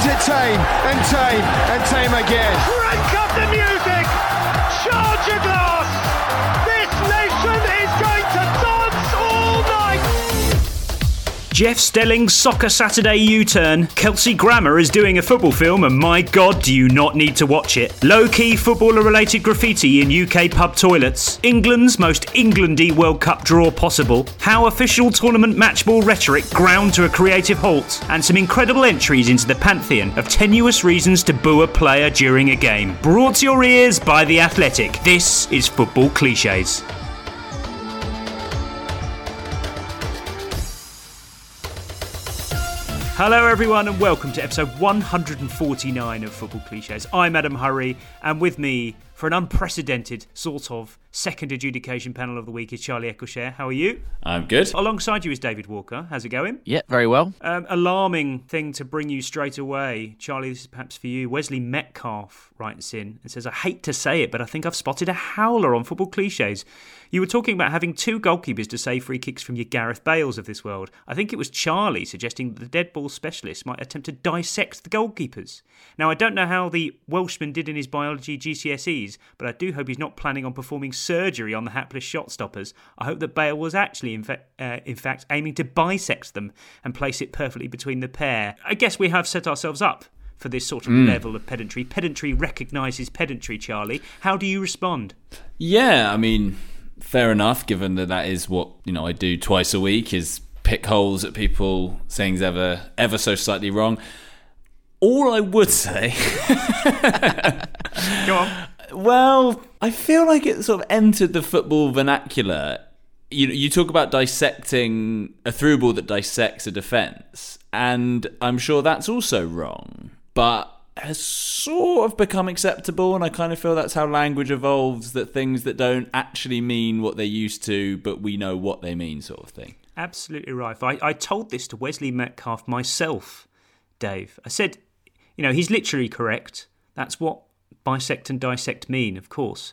does it tame and tame and tame again. Crank up the music! Charge glass! Jeff Stelling's Soccer Saturday U Turn. Kelsey Grammer is doing a football film, and my god, do you not need to watch it. Low key footballer related graffiti in UK pub toilets. England's most Englandy World Cup draw possible. How official tournament matchball rhetoric ground to a creative halt. And some incredible entries into the pantheon of tenuous reasons to boo a player during a game. Brought to your ears by The Athletic. This is Football Cliches. Hello, everyone, and welcome to episode 149 of Football Cliches. I'm Adam Hurrey, and with me for an unprecedented sort of second adjudication panel of the week is Charlie Eccleshare. How are you? I'm good. Alongside you is David Walker. How's it going? Yeah, very well. Um, alarming thing to bring you straight away, Charlie. This is perhaps for you. Wesley Metcalf writes in and says, "I hate to say it, but I think I've spotted a howler on football cliches. You were talking about having two goalkeepers to save free kicks from your Gareth Bales of this world. I think it was Charlie suggesting that the dead ball specialist might attempt to dissect the goalkeepers. Now, I don't know how the Welshman did in his biology GCSEs, but I do hope he's not planning on performing surgery on the hapless shot stoppers. I hope that Bale was actually, in, fa- uh, in fact, aiming to bisect them and place it perfectly between the pair. I guess we have set ourselves up." For this sort of level of pedantry. Pedantry recognises pedantry, Charlie. How do you respond? Yeah, I mean, fair enough, given that that is what, you know, I do twice a week is pick holes at people saying things ever, ever so slightly wrong. All I would say, Go on. well, I feel like it sort of entered the football vernacular. You, you talk about dissecting a through ball that dissects a defence, and I'm sure that's also wrong, but has sort of become acceptable, and I kind of feel that's how language evolves that things that don't actually mean what they used to, but we know what they mean, sort of thing. Absolutely right. I, I told this to Wesley Metcalf myself, Dave. I said, you know, he's literally correct. That's what bisect and dissect mean, of course.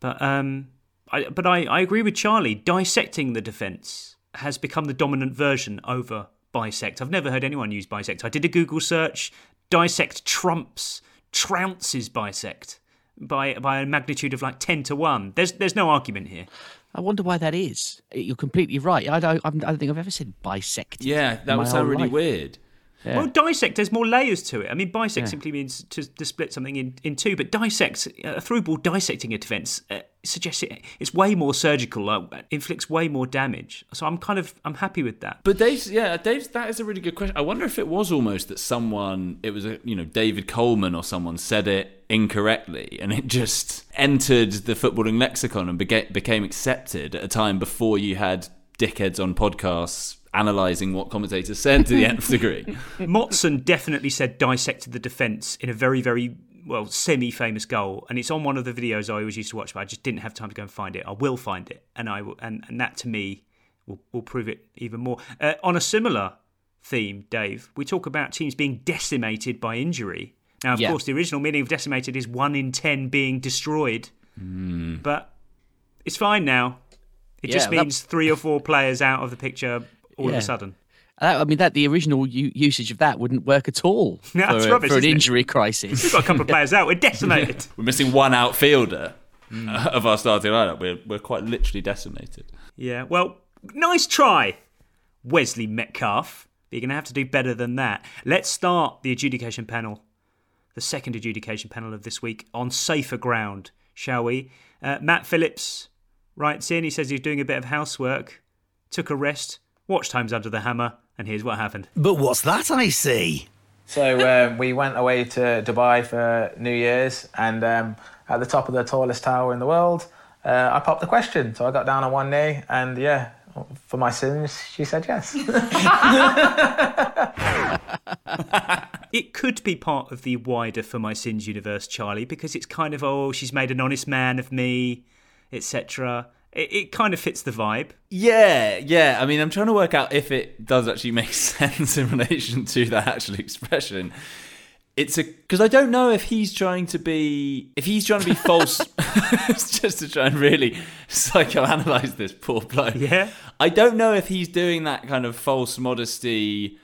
But um, I, but I, I agree with Charlie. Dissecting the defence has become the dominant version over bisect. I've never heard anyone use bisect. I did a Google search. Dissect trumps, trounces bisect by by a magnitude of like ten to one. There's there's no argument here. I wonder why that is. You're completely right. I don't. I don't think I've ever said bisect. Yeah, that would sound really life. weird. Yeah. Well, dissect, there's more layers to it. I mean, bisect Yeah. simply means to, to split something in, in two, but dissect, a through ball dissecting a defence uh, suggests it, it's way more surgical, like, inflicts way more damage. So I'm kind of, I'm happy with that. But Dave's, yeah, Dave's, that is a really good question. I wonder if it was almost that someone, it was, a, you know, David Coleman or someone said it incorrectly and it just entered the footballing lexicon and beca- became accepted at a time before you had dickheads on podcasts analysing what commentators said to the nth degree. Motson definitely said dissected the defence in a very, very well semi-famous goal, and it's on one of the videos I always used to watch, but I just didn't have time to go and find it. I will find it, and I will, and, and that to me will, will prove it even more. Uh, on a similar theme, Dave, we talk about teams being decimated by injury. Now, of Yeah. course, the original meaning of decimated is one in ten being destroyed, but it's fine now. It Yeah, just that- means three or four players out of the picture all of a sudden. Uh, I mean, that the original u- usage of that wouldn't work at all No, for, it's a- rubbish, for an isn't it? injury We've got a couple of players out. We're decimated. We're missing one outfielder uh, of our starting lineup. We're, we're quite literally decimated. Yeah, well, nice try, Wesley Metcalf. But you're going to have to do better than that. Let's start the adjudication panel, the second adjudication panel of this week, on safer ground, shall we? Uh, Matt Phillips writes in, he says he's doing a bit of housework, took a rest, watched Homes Under the Hammer, and here's what happened. But what's that I see? So um, we went away to Dubai for New Year's, and um, at the top of the tallest tower in the world, uh, I popped the question. So I got down on one knee, and yeah, for my sins, she said yes. It could be part of the wider For My Sins universe, Charlie, because it's kind of, oh, she's made an honest man of me, etc. It, it kind of fits the vibe. Yeah, yeah. I mean, I'm trying to work out if it does actually make sense in relation to that actual expression. It's a because I don't know if he's trying to be if he's trying to be false, just to try and really psychoanalyze this poor bloke. Yeah. I don't know if he's doing that kind of false modesty,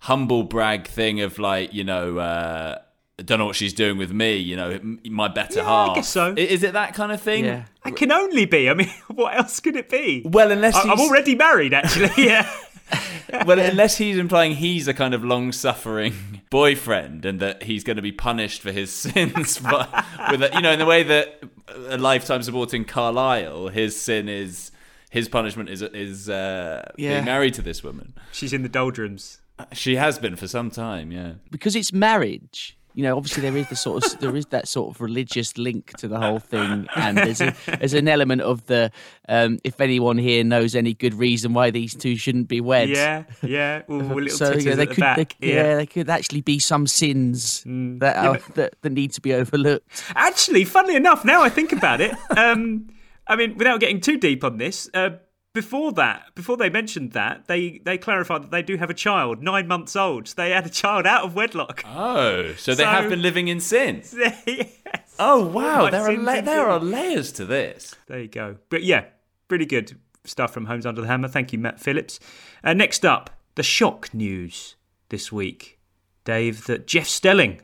humble brag thing of like you know. uh I don't know what she's doing with me, you know, my better Yeah, half. I guess so. Is it that kind of thing? Yeah. It can only be. I mean, what else could it be? Well, unless I- I'm already married, actually. Yeah. well, unless he's implying he's a kind of long-suffering boyfriend and that he's going to be punished for his sins, but with a, you know, in the way that a lifetime supporting Carlisle, his sin is his punishment is is uh, Yeah. being married to this woman. She's in the doldrums. She has been for some time, yeah. because it's marriage. You know, obviously there is the sort of there is that sort of religious link to the whole thing, and there's a, there's an element of the um, if anyone here knows any good reason why these two shouldn't be wed. Yeah, yeah. Ooh, little so yeah, they the could, they, yeah. they could actually be some sins that, are, that that need to be overlooked. Actually, funnily enough, now I think about it, um, I mean, without getting too deep on this, uh, before that, before they mentioned that, they they clarified that they do have a child, nine months old. So they had a child out of wedlock. Oh, so they So- have been living in sin. yes. Oh wow, there are la- there are layers to this. There you go. But yeah, really good stuff from Homes Under the Hammer. Thank you, Matt Phillips. Uh, next up, the shock news this week, Dave, that Jeff Stelling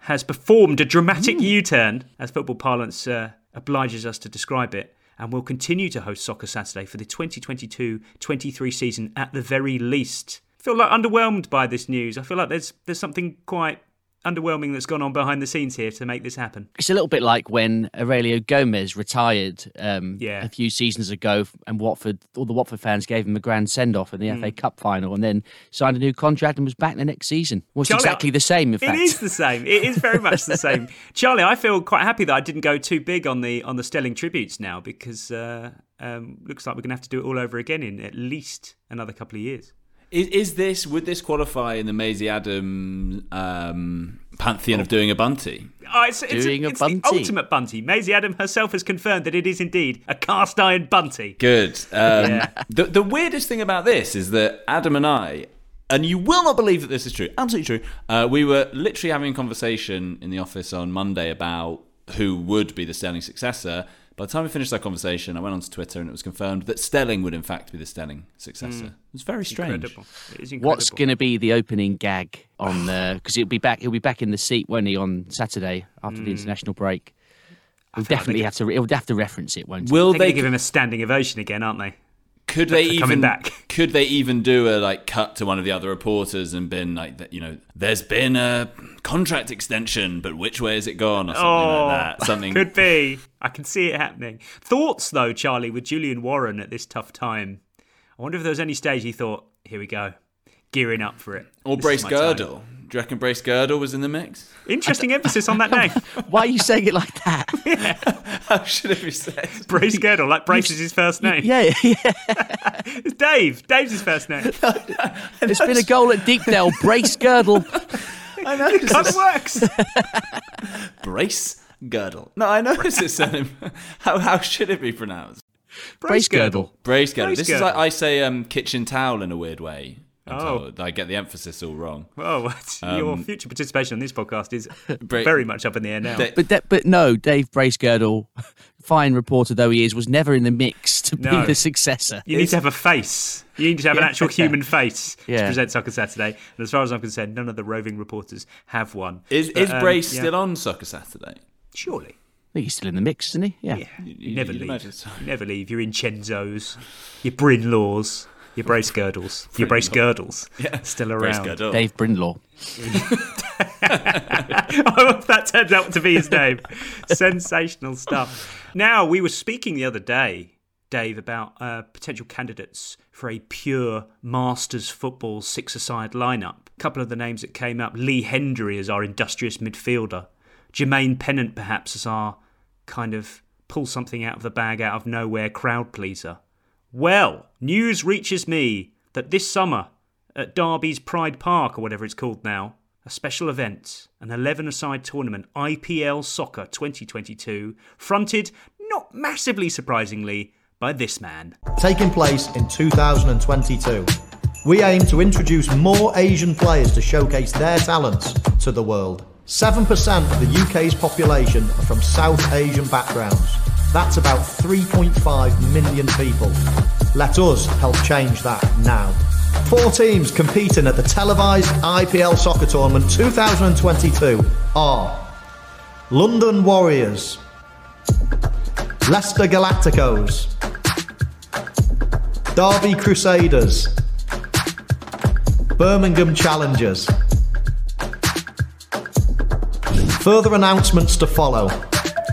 has performed a dramatic U turn, as football parlance uh, obliges us to describe it, and will continue to host Soccer Saturday for the 2022 23 season at the very least. I feel like underwhelmed by this news. I feel like there's there's something quite underwhelming that's gone on behind the scenes here to make this happen. It's a little bit like when Heurelho Gomes retired um, Yeah. a few seasons ago, and Watford, all the Watford fans gave him a grand send off in the Mm. FA Cup final, and then signed a new contract and was back the next season. Well, it's Charlie, exactly the same, in fact. It is the same. It is very much the same. Charlie, I feel quite happy that I didn't go too big on the on the Stelling tributes now because uh, um, looks like we're going to have to do it all over again in at least another couple of years. Is, is this would this qualify in the Maisie Adam um, pantheon of doing a bunty? Oh, it's, it's, Doing a it's the bunty. ultimate bunty. Maisie Adam herself has confirmed that it is indeed a cast iron bunty. Good. Um, Yeah. the the weirdest thing about this is that Adam and I, and you will not believe that this is true, absolutely true. Uh, we were literally having a conversation in the office on Monday about who would be the Stelling successor. By the time we finished that conversation, I went onto Twitter and it was confirmed that Stelling would in fact be the Stelling successor. It was very strange. Incredible. It is incredible. What's going to be the opening gag on the? Because he'll be back. He'll be back in the seat, won't he, on Saturday after Hmm. the international break? We'll definitely have to. He'll have to reference it, won't he? Will They're they going to give him a standing ovation again, aren't they? Could they even coming back. Could they even do a like cut to one of the other reporters and been like, that, you know, there's been a contract extension, but which way has it gone, or something oh, like that? Something could be. I can see it happening. Thoughts though, Charlie, with Julian Warren at this tough time. I wonder if there was any stage he thought, "Here we go, gearing up for it." or This brace girdle time." Girdle. Do you reckon Brace Girdle was in the mix? Interesting emphasis on that name. Why are you saying it like that? How should it be said? Brace Girdle, like Brace is his first name. Yeah, yeah. It's Dave. Dave's his first name. There's been a goal at Deepdale. Brace Girdle. I know. It kind of works. Brace Girdle. No, I know it's his surname. How, how should it be pronounced? Brace Girdle. Brace Girdle. Brace This Girdle. is like I say um, kitchen towel in a weird way. I'm Oh. I get the emphasis all wrong. Well, what- your Um, future participation on this podcast is Bra- very much up in the air now. Da- But that, but no, Dave Brace Girdle, fine reporter though he is, was never in the mix to No. be the successor. You need to have a face. You need to have an actual human face to present Soccer Saturday. And as far as I'm concerned, none of the roving reporters have one. Is, But, is um, Brace yeah. still on Soccer Saturday? Surely. I think he's still in the mix, isn't he? Yeah. Yeah. You, you- never you'd leave. imagine so. You never leave. Your Vincenzo's, your Bryn Laws, your Brace Girdles, your Brace Girdles. Yeah. Still Brace around. Girdle. Dave Brindlaw. oh, that turned out to be his name. Sensational stuff. Now, we were speaking the other day, Dave, about uh, potential candidates for a pure Masters football six-a-side lineup. A couple of the names that came up: Lee Hendrie as our industrious midfielder, Jermaine Pennant perhaps as our kind of pull something out of the bag out of nowhere crowd pleaser. Well, news reaches me that this summer at Derby's Pride Park, or whatever it's called now, a special event, an 11 a side tournament, IPL Soccer 2022, fronted, not massively surprisingly, by this man. taking place in 2022. We aim to introduce more Asian players to showcase their talents to the world. 7% of the UK's population are from South Asian backgrounds. That's about 3.5 million people. Let us help change that now. Four teams competing at the televised IPL Soccer Tournament 2022 are London Warriors, Leicester Galacticos, Derby Crusaders, Birmingham Challengers. Further announcements to follow.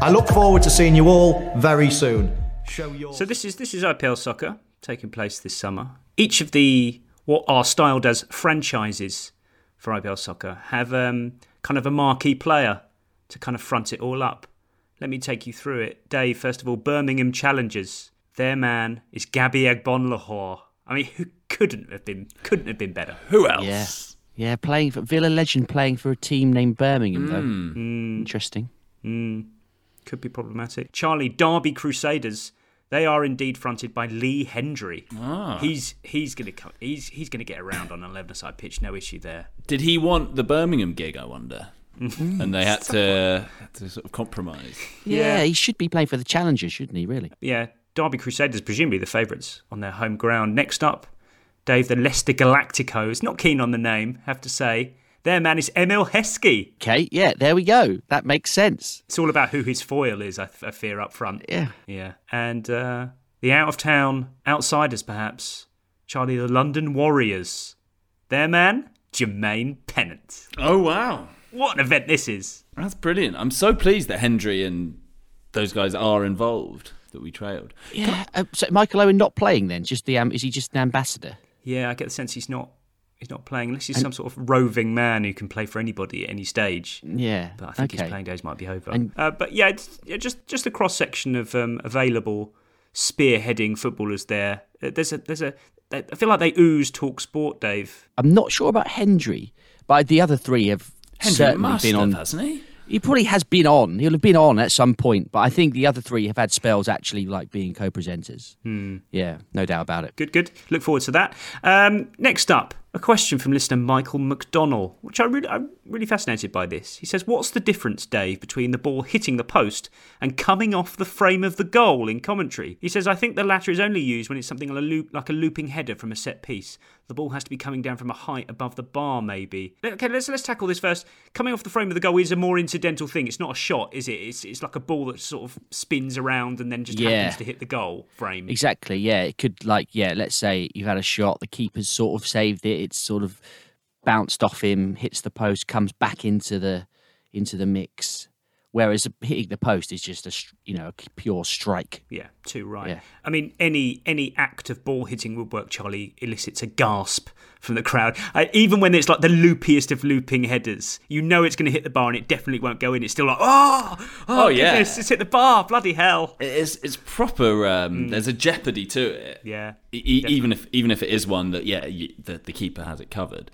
I look forward to seeing you all very soon. Show your So this is this is IPL soccer taking place this summer. Each of the what are styled as franchises for IPL soccer have um, kind of a marquee player to kind of front it all up. Let me take you through it. Dave, first of all, Birmingham Challengers. Their man is Gabby Agbonlahor. I mean, who couldn't have been couldn't have been better? Who else? Yeah. Yeah, playing for Villa legend playing for a team named Birmingham though. Mm. Interesting. Mm, could be problematic. Charlie, Derby Crusaders. They are indeed fronted by Lee Hendrie. Ah. He's he's gonna come, he's he's gonna get around on an eleven side pitch. No issue there. Did he want the Birmingham gig, I wonder? and they had to, had to sort of compromise. Yeah, he should be playing for the Challengers, shouldn't he, really? Yeah, Derby Crusaders presumably the favourites on their home ground. Next up, Dave, the Leicester Galacticos. Not keen on the name, have to say. Their man is Emile Heskey. Okay, yeah, there we go. That makes sense. It's all about who his foil is, I, I fear, up front. Yeah. Yeah. And uh, the out of town outsiders, perhaps. Charlie, the London Warriors. Their man, Jermaine Pennant. Oh, wow. What an event this is. That's brilliant. I'm so pleased that Hendrie and those guys are involved that we trailed. Yeah. Uh, so Michael Owen not playing then? Just the um, is he just an ambassador? Yeah, I get the sense he's not he's not playing unless he's And- some sort of roving man who can play for anybody at any stage. Yeah. But I think okay. his playing days might be over. And- uh, but yeah, it's, yeah, just just a cross section of um, available spearheading footballers there. Uh, There's a there's a they- I feel like they ooze talkSPORT, Dave. I'm not sure about Hendrie, but the other three have Hendrie certainly must been have, on. hasn't he? He probably has been on. He'll have been on at some point, but I think the other three have had spells actually like being co-presenters. Hmm. Yeah, no doubt about it. Good, good. Look forward to that. Um, next up, a question from listener Michael McDonnell, which I really, I'm really fascinated by this. He says, "What's the difference, Dave, between the ball hitting the post and coming off the frame of the goal in commentary?" He says, "I think the latter is only used when it's something like a, loop, like a looping header from a set piece. The ball has to be coming down from a height above the bar, maybe." Okay, let's let's tackle this first. Coming off the frame of the goal is a more incidental thing. It's not a shot, is it? It's it's like a ball that sort of spins around and then just Yeah. happens to hit the goal frame. Exactly. Yeah, it could like yeah. Let's say you've had a shot, the keeper's sort of saved it. It's sort of bounced off him, hits the post, comes back into the into the mix. Whereas hitting the post is just a you know a pure strike. Yeah, too right. Yeah. I mean, any any act of ball hitting woodwork, Charlie, elicits a gasp from the crowd. Uh, even when it's like the loopiest of looping headers, you know it's going to hit the bar and it definitely won't go in. It's still like, oh, oh, Oh, yeah. goodness, it's hit the bar. Bloody hell. It's it's proper. Um, There's a jeopardy to it. Yeah, E- e- even if even if it is one that yeah, you, the, the keeper has it covered.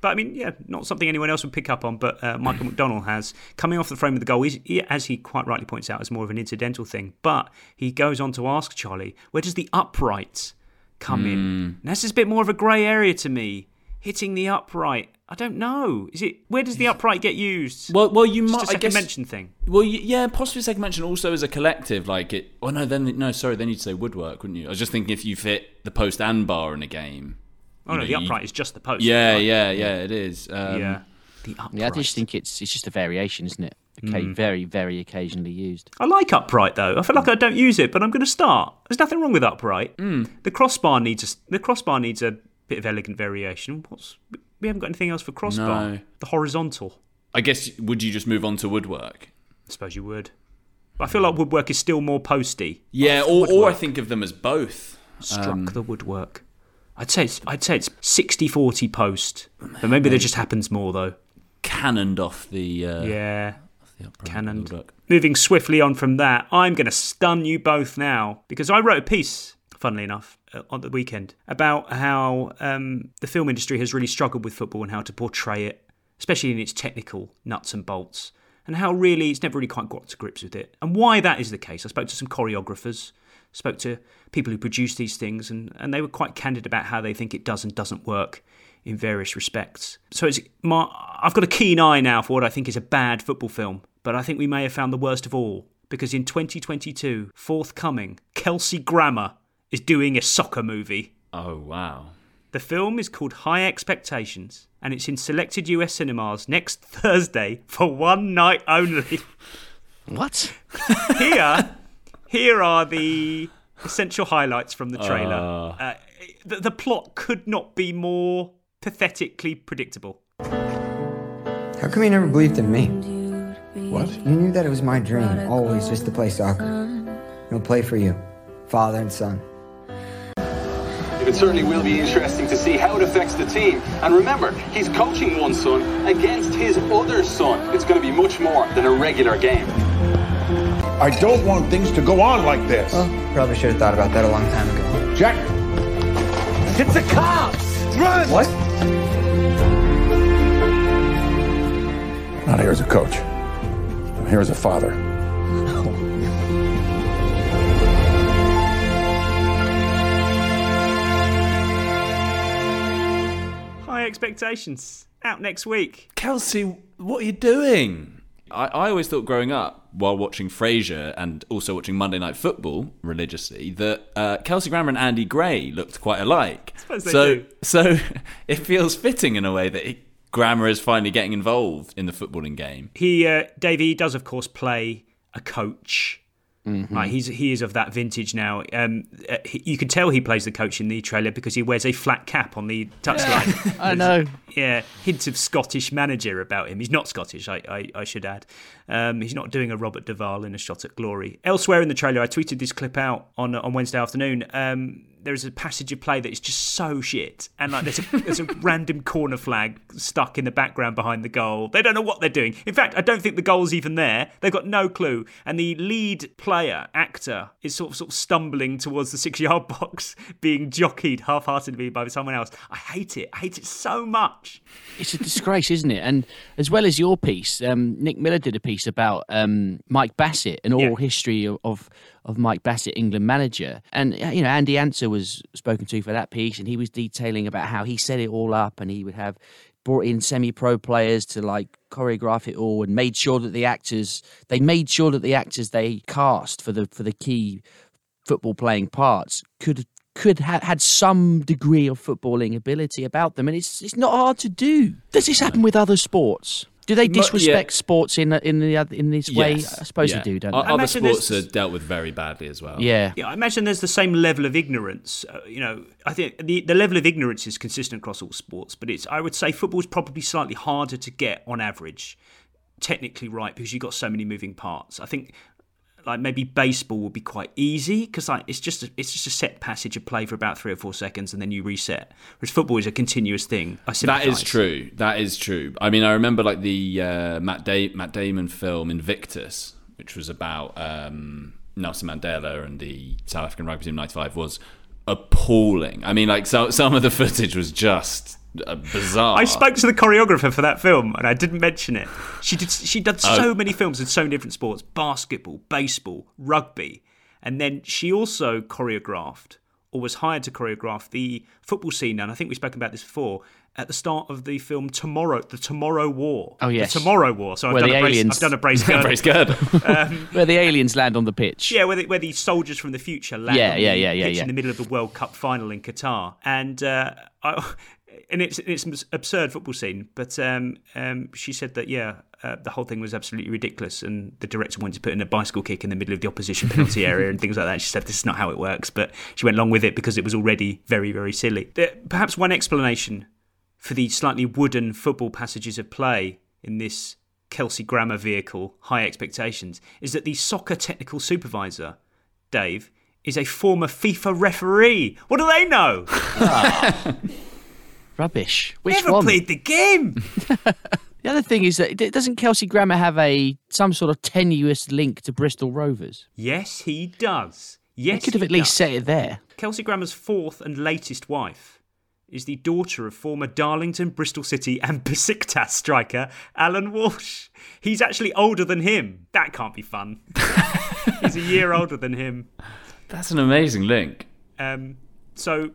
But I mean, yeah, not something anyone else would pick up on, but uh, Michael McDonald has. Coming off the frame of the goal, he, as he quite rightly points out, is more of an incidental thing. But he goes on to ask Charlie, where does the upright come in? And this is a bit more of a grey area to me. Hitting the upright. I don't know. Is it where does the upright get used? Well, well, you Just might. I second guess mention thing. Well, yeah, possibly second mention also as a collective, like it. Oh no, then no, sorry, then you'd say woodwork, wouldn't you? I was just thinking if you fit the post and bar in a game. Oh no, know, the you- upright is just the post. Yeah, right? yeah, yeah, it is. Um, yeah. The upright. Yeah, I just think it's it's just a variation, isn't it? Okay, very very occasionally used. I like upright though. I feel like I don't use it, but I'm going to start. There's nothing wrong with upright. The crossbar needs a, the crossbar needs a bit of elegant variation. What's we haven't got anything else for crossbar. No. The horizontal. I guess would you just move on to woodwork? I suppose you would. But I feel like woodwork is still more posty. Yeah, or, or I think of them as both. Struck Um, the woodwork. I'd say it's I'd say it's 60-40 post. But maybe there just happens more though. cannoned off the uh, Yeah. the Cannoned. Moving swiftly on from that, I'm going to stun you both now because I wrote a piece, funnily enough, uh, on the weekend about how um, the film industry has really struggled with football and how to portray it, especially in its technical nuts and bolts, and how really it's never really quite got to grips with it, and why that is the case. I spoke to some choreographers, spoke to people who produce these things, and, and they were quite candid about how they think it does and doesn't work in various respects. So it's my, I've got a keen eye now for what I think is a bad football film, but I think we may have found the worst of all because in 2022, forthcoming, Kelsey Grammer is doing a soccer movie. Oh wow! The film is called High Expectations, and it's in selected US cinemas next Thursday for one night only. What? here, here are the essential highlights from the trailer. Uh, the, the plot could not be more pathetically predictable. How come you never believed in me? What? You knew that it was my dream, always just to play soccer. He'll play for you, father and son. It certainly will be interesting to see how it affects the team. And remember, he's coaching one son against his other son. It's going to be much more than a regular game. I don't want things to go on like this. Oh, probably should have thought about that a long time ago. Jack, It's the cops! Run! What? I'm not here as a coach. I'm here as a father. High Expectations out next week. Kelsey, what are you doing? I, I always thought growing up, while watching Frasier and also watching Monday Night Football religiously, that uh, Kelsey Grammer and Andy Gray looked quite alike. so, do. so it feels fitting in a way that he, Grammer is finally getting involved in the footballing game. He, uh, Davey, does of course play a coach. Right, he's he is of that vintage now. Um, uh, he, you can tell he plays the coach in the trailer because he wears a flat cap on the touchline. I know. yeah, hints of Scottish manager about him. He's not Scottish, I, I, I should add. Um, he's not doing a Robert Duvall in a shot at glory. Elsewhere in the trailer, I tweeted this clip out on on Wednesday afternoon. Um, there's a passage of play that is just so shit, and like there's a there's a random corner flag stuck in the background behind the goal. They don't know what they're doing. In fact, I don't think the goal's even there. They've got no clue, and the lead player actor is sort of sort of stumbling towards the six yard box, being jockeyed half heartedly by someone else. I hate it. I hate it so much. It's a disgrace, isn't it? And as well as your piece, um, Nick Miller did a piece about um, Mike Bassett, an oral history of, of of Mike Bassett, England manager. And uh, you know, Andy Ansah was spoken to for that piece, and he was detailing about how he set it all up, and he would have brought in semi-pro players to like choreograph it all, and made sure that the actors they made sure that the actors they cast for the for the key football playing parts could could have had some degree of footballing ability about them, and it's it's not hard to do. Does this happen with other sports? Do they Mo- yeah. disrespect sports in in the in this way? Yes, I suppose yeah. they do, don't O- they? Other imagine there's- sports are dealt with very badly as well. Yeah. Yeah, I imagine there's the same level of ignorance. Uh, you know, I think the the level of ignorance is consistent across all sports, but it's I would say football is probably slightly harder to get on average technically right because you've got so many moving parts. I think like maybe baseball would be quite easy because like it's just a, it's just a set passage of play for about three or four seconds and then you reset. Whereas football is a continuous thing. That is true. That is true. I mean, I remember like the uh, Matt, da- Matt Damon film Invictus, which was about um, Nelson Mandela and the South African rugby team '95, was appalling. I mean, like so, some of the footage was just bizarre. I spoke to the choreographer for that film, and I didn't mention it. She did. She did so Oh. many films in so many different sports: basketball, baseball, rugby, and then she also choreographed or was hired to choreograph the football scene. And I think we've spoken about this before. At the start of the film Tomorrow, the Tomorrow War. Oh, yes. the Tomorrow War. So I've Where done, the a brace, aliens- I've done a brace girdle. Brace girdle. um, Where the aliens land on the pitch. yeah, where the, where the soldiers from the future land Yeah, on yeah, the yeah, yeah, pitch yeah. in the middle of the World Cup final in Qatar, and uh, I, and it's it's an absurd football scene. But um, um, she said that yeah, uh, the whole thing was absolutely ridiculous, and the director wanted to put in a bicycle kick in the middle of the opposition penalty area and things like that. She said this is not how it works, but she went along with it because it was already very very silly. There, perhaps one explanation for the slightly wooden football passages of play in this Kelsey Grammer vehicle, High Expectations, is that the soccer technical supervisor, Dave, is a former FIFA referee. What do they know? Rubbish. Which Never one? played the game. The other thing is that d- doesn't Kelsey Grammer have a some sort of tenuous link to Bristol Rovers? Yes, he does. Yes, They could have at least does. set it there. Kelsey Grammer's fourth and latest wife is the daughter of former Darlington, Bristol City, and Besiktas striker Alan Walsh. He's actually older than him. That can't be fun. He's a year older than him. That's an amazing link. Um, so,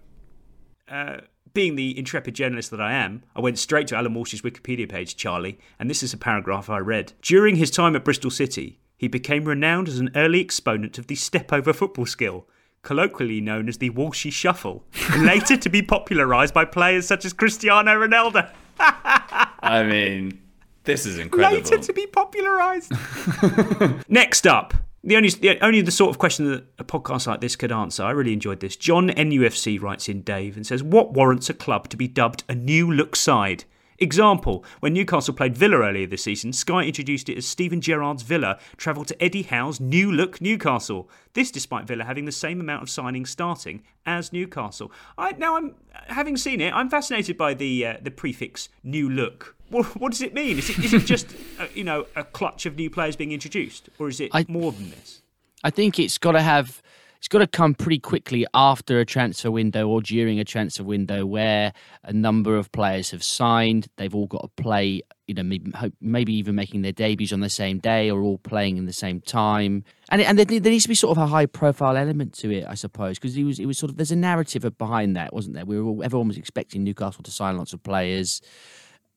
uh, being the intrepid journalist that I am, I went straight to Alan Walsh's Wikipedia page, Charlie, and this is a paragraph I read. During his time at Bristol City, he became renowned as an early exponent of the step over football skill, colloquially known as the Walshy Shuffle, and later to be popularised by players such as Cristiano Ronaldo. I mean, this is incredible. Later to be popularised. Next up, the only the, only the sort of question that a podcast like this could answer. I really enjoyed this. John NUFC writes in Dave and says, "What warrants a club to be dubbed a new look side?" Example: When Newcastle played Villa earlier this season, Sky introduced it as Steven Gerrard's Villa travelled to Eddie Howe's new look Newcastle. This, despite Villa having the same amount of signings starting as Newcastle. I, now, I'm having seen it, I'm fascinated by the uh, the prefix new look. What, what does it mean? Is it, is it just uh, you know a clutch of new players being introduced, or is it more than this? I think it's got to have it's got to come pretty quickly after a transfer window or during a transfer window where a number of players have signed. They've all got to play, you know, maybe, maybe even making their debuts on the same day or all playing in the same time. And and there, there needs to be sort of a high profile element to it, I suppose, because it was it was sort of there's a narrative behind that, wasn't there? We were all, everyone was expecting Newcastle to sign lots of players.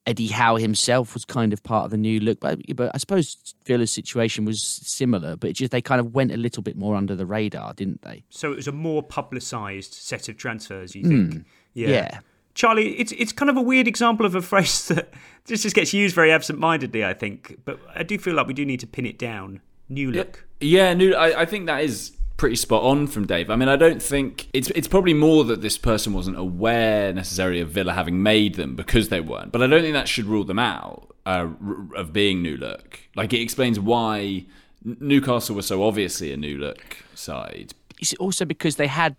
Eddie Howe himself was kind of part of the new look, but but I suppose Villa's situation was similar, but it just they kind of went a little bit more under the radar, didn't they? So it was a more publicised set of transfers. You think? Hmm. Yeah. yeah. Charlie, it's it's kind of a weird example of a phrase that just just gets used very absent-mindedly. I think, but I do feel like we do need to pin it down. New look. Yeah, no, I, I think that is pretty spot on from Dave. I mean, I don't think it's it's probably more that this person wasn't aware necessarily of Villa having made them because they weren't. But I don't think that should rule them out uh, r- of being New Look. Like it explains why Newcastle was so obviously a New Look side. It's also because they had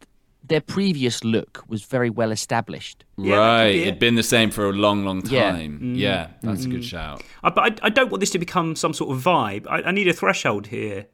their previous look was very well established. right, it'd been the same for a long, long Yeah. time. Mm. Yeah, that's a Mm. good shout. I, but I, I don't want this to become some sort of vibe. I, I need a threshold here,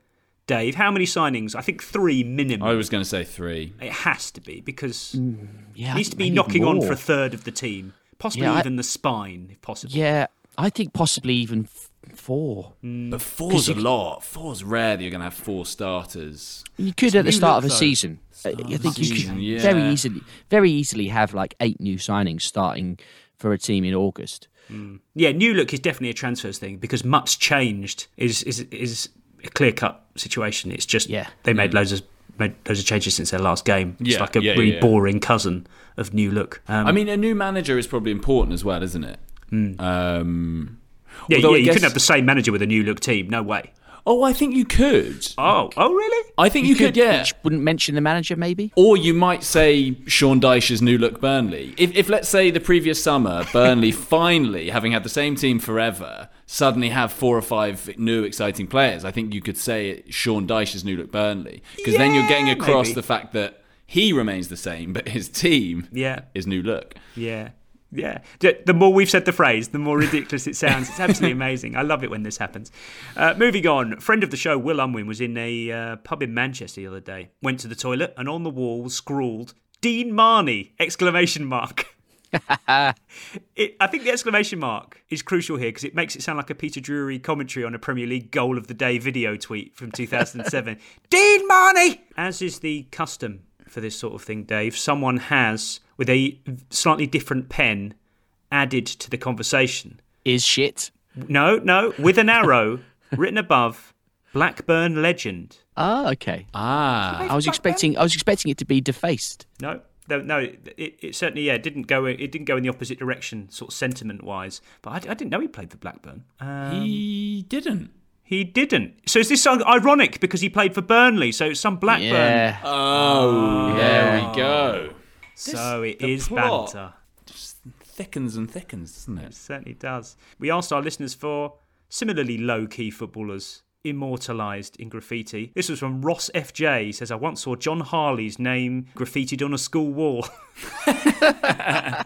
Dave. How many signings? I think three minimum. I was going to say three. It has to be because mm, yeah, it needs to be maybe knocking on for a third of the team, possibly Yeah, I- even the spine, if possible. Yeah, I think possibly even f- four. Mm. But four's a you- lot. Four's rare that you're going to have four starters. You could It's at the start of a though. season. I I think you season, could yeah. very easily, very easily have like eight new signings starting for a team in August. Mm. Yeah, new look is definitely a transfers thing because much changed is is is a clear cut situation. It's just Yeah. they made loads of made loads of changes since their last game. It's Yeah, like a yeah, really yeah. boring cousin of new look. Um, I mean, a new manager is probably important as well, isn't it? Um, yeah, yeah, I you couldn't have the same manager with a new look team. No way. Oh, I think you could. Oh, oh, really? I think you, could, yeah. Wouldn't mention the manager, maybe. Or you might say Sean Dyche's new look Burnley. If, if let's say the previous summer, Burnley finally, having had the same team forever, suddenly have four or five new exciting players. I think you could say Sean Dyche's new look Burnley because then you're getting across maybe. the fact that he remains the same, but his team Yeah. is new look. Yeah. Yeah. The more we've said the phrase, the more ridiculous it sounds. It's absolutely amazing. I love it when this happens. Uh, moving on, friend of the show, Will Unwin, was in a uh, pub in Manchester the other day. Went to the toilet and on the wall was scrawled, Dean Marney! Exclamation mark. it, I think the exclamation mark is crucial here because it makes it sound like a Peter Drury commentary on a Premier League goal of the day video tweet from 2007. Dean Marney! As is the custom for this sort of thing, Dave, someone has, with a slightly different pen, added to the conversation. Is shit. No, no, with an arrow written above Blackburn legend. Ah, okay. Ah, I was expecting. I was expecting it to be defaced. No, no, no it, it certainly yeah it didn't go it didn't go in the opposite direction sort of sentiment wise. But I, I didn't know he played for Blackburn. Um, he didn't. He didn't. So is this song ironic because he played for Burnley? So it's some Blackburn. Yeah. Oh, there we go. So it the is plot banter. Just thickens and thickens, doesn't It it? certainly does. We asked our listeners for similarly low key footballers immortalised in graffiti. This was from Ross FJ. He says, I once saw Jon Harley's name graffitied on a school wall. that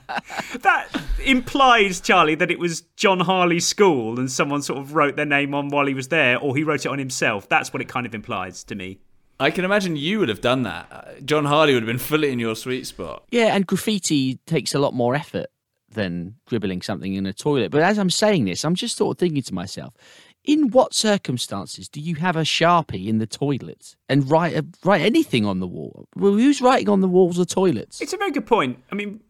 implies, Charlie, that it was Jon Harley's school and someone sort of wrote their name on while he was there, or he wrote it on himself. That's what it kind of implies to me. I can imagine you would have done that. Uh, Jon Harley would have been fully in your sweet spot. Yeah, and graffiti takes a lot more effort than dribbling something in a toilet. But as I'm saying this, I'm just sort of thinking to myself, in what circumstances do you have a sharpie in the toilet and write a, write anything on the wall? Well, who's writing on the walls of toilets? It's a very good point. I mean,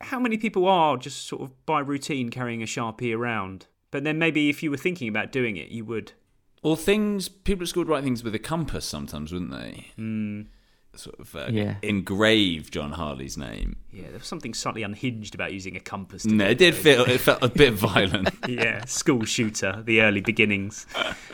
how many people are just sort of by routine carrying a Sharpie around? But then maybe if you were thinking about doing it, you would. Or things, people at school would write things with a compass sometimes, wouldn't they? Mm. Sort of uh, Yeah. engrave Jon Harley's name. Yeah, there was something slightly unhinged about using a compass. to No, it did those. feel it felt a bit violent. yeah, school shooter, the early beginnings.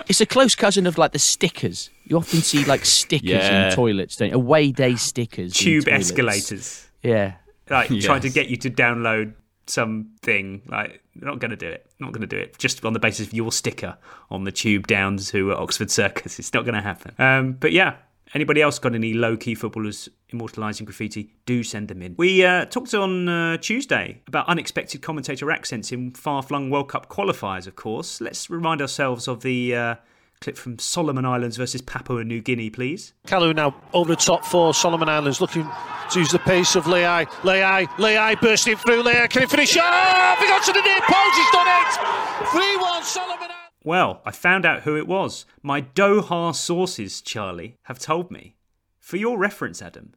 It's a close cousin of like the stickers. You often see like stickers Yeah. in toilets, don't you? Away day stickers. Tube escalators. Yeah. Like trying to get you to download something. Like, not going to do it. Not going to do it. Just on the basis of your sticker on the tube down to Oxford Circus. It's not going to happen. Um, but yeah. Anybody else got any low key footballers immortalising graffiti? Do send them in. We uh, talked on uh, Tuesday about unexpected commentator accents in far flung World Cup qualifiers, of course. Let's remind ourselves of the uh, clip from Solomon Islands versus Papua New Guinea, please. Kalu now over the top four. Solomon Islands looking to use the pace of Leai. Leai, Leai bursting through. Leai can he finish? Oh, he got to the near post. He's done it. 3 1 Solomon Well, I found out who it was. My Doha sources, Charlie, have told me. For your reference, Adam,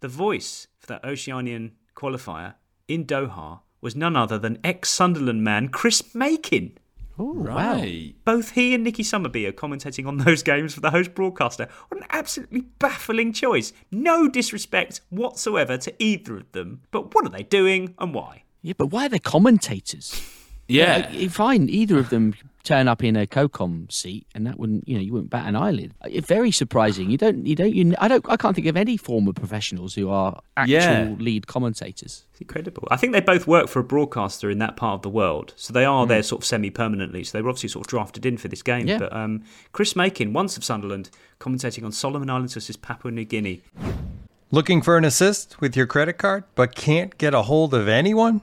the voice for that Oceanian qualifier in Doha was none other than ex Sunderland man Chris Makin. Oh, right. Both he and Nicky Summerbee are commentating on those games for the host broadcaster. What an absolutely baffling choice. No disrespect whatsoever to either of them, but what are they doing and why? Yeah, but why are they commentators? Yeah. Like, fine, either of them turn up in a co-comm seat, and that wouldn't, you know, you wouldn't bat an eyelid. Uh, Very surprising. You don't, you don't, you. I don't, I can't think of any former professionals who are actual Yeah. lead commentators. It's incredible. I think they both work for a broadcaster in that part of the world, so they are Mm. there sort of semi-permanently. So they were obviously sort of drafted in for this game. Yeah. But um, Chris Makin, once of Sunderland, commentating on Solomon Islands versus Papua New Guinea. Looking for an assist with your credit card, but can't get a hold of anyone?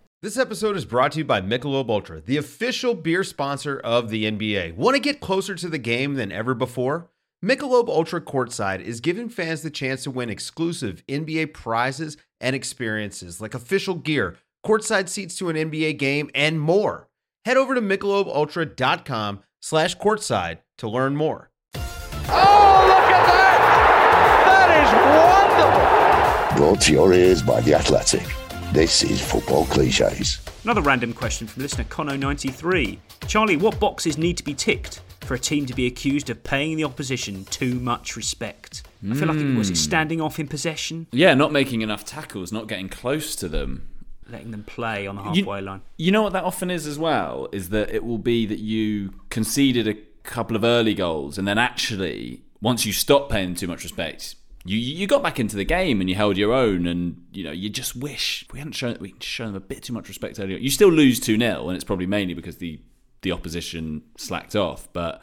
This episode is brought to you by Michelob Ultra, the official beer sponsor of the NBA. Want to get closer to the game than ever before? Michelob Ultra Courtside is giving fans the chance to win exclusive NBA prizes and experiences like official gear, courtside seats to an NBA game, and more. Head over to michelobultra.com slash courtside to learn more. Oh, look at that! That is wonderful! Brought to your ears by The Athletic. This is Football Cliches. Another random question from listener Cono93. Charlie, what boxes need to be ticked for for a team to be accused of paying the opposition too much respect. I feel like it was it Mm. standing off in possession, Yeah, not making enough tackles, not getting close to them. letting them play on the You- halfway line. You know what that often is as well is that it will be that you conceded a couple of early goals, and then actually once you stop paying too much respect, you you got back into the game and you held your own, and you know you just wish we hadn't shown we shown them a bit too much respect earlier. You still lose two 0 and it's probably mainly because the the opposition slacked off, but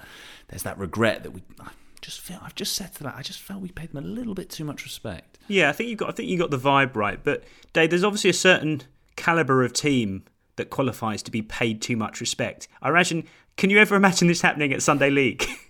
there's that regret that we. I just feel I've just said to that. I just felt we paid them a little bit too much respect. Yeah, I think you got I think you got the vibe right, but Dave, there's obviously a certain caliber of team that qualifies to be paid too much respect. I imagine. Can you ever imagine this happening at Sunday League?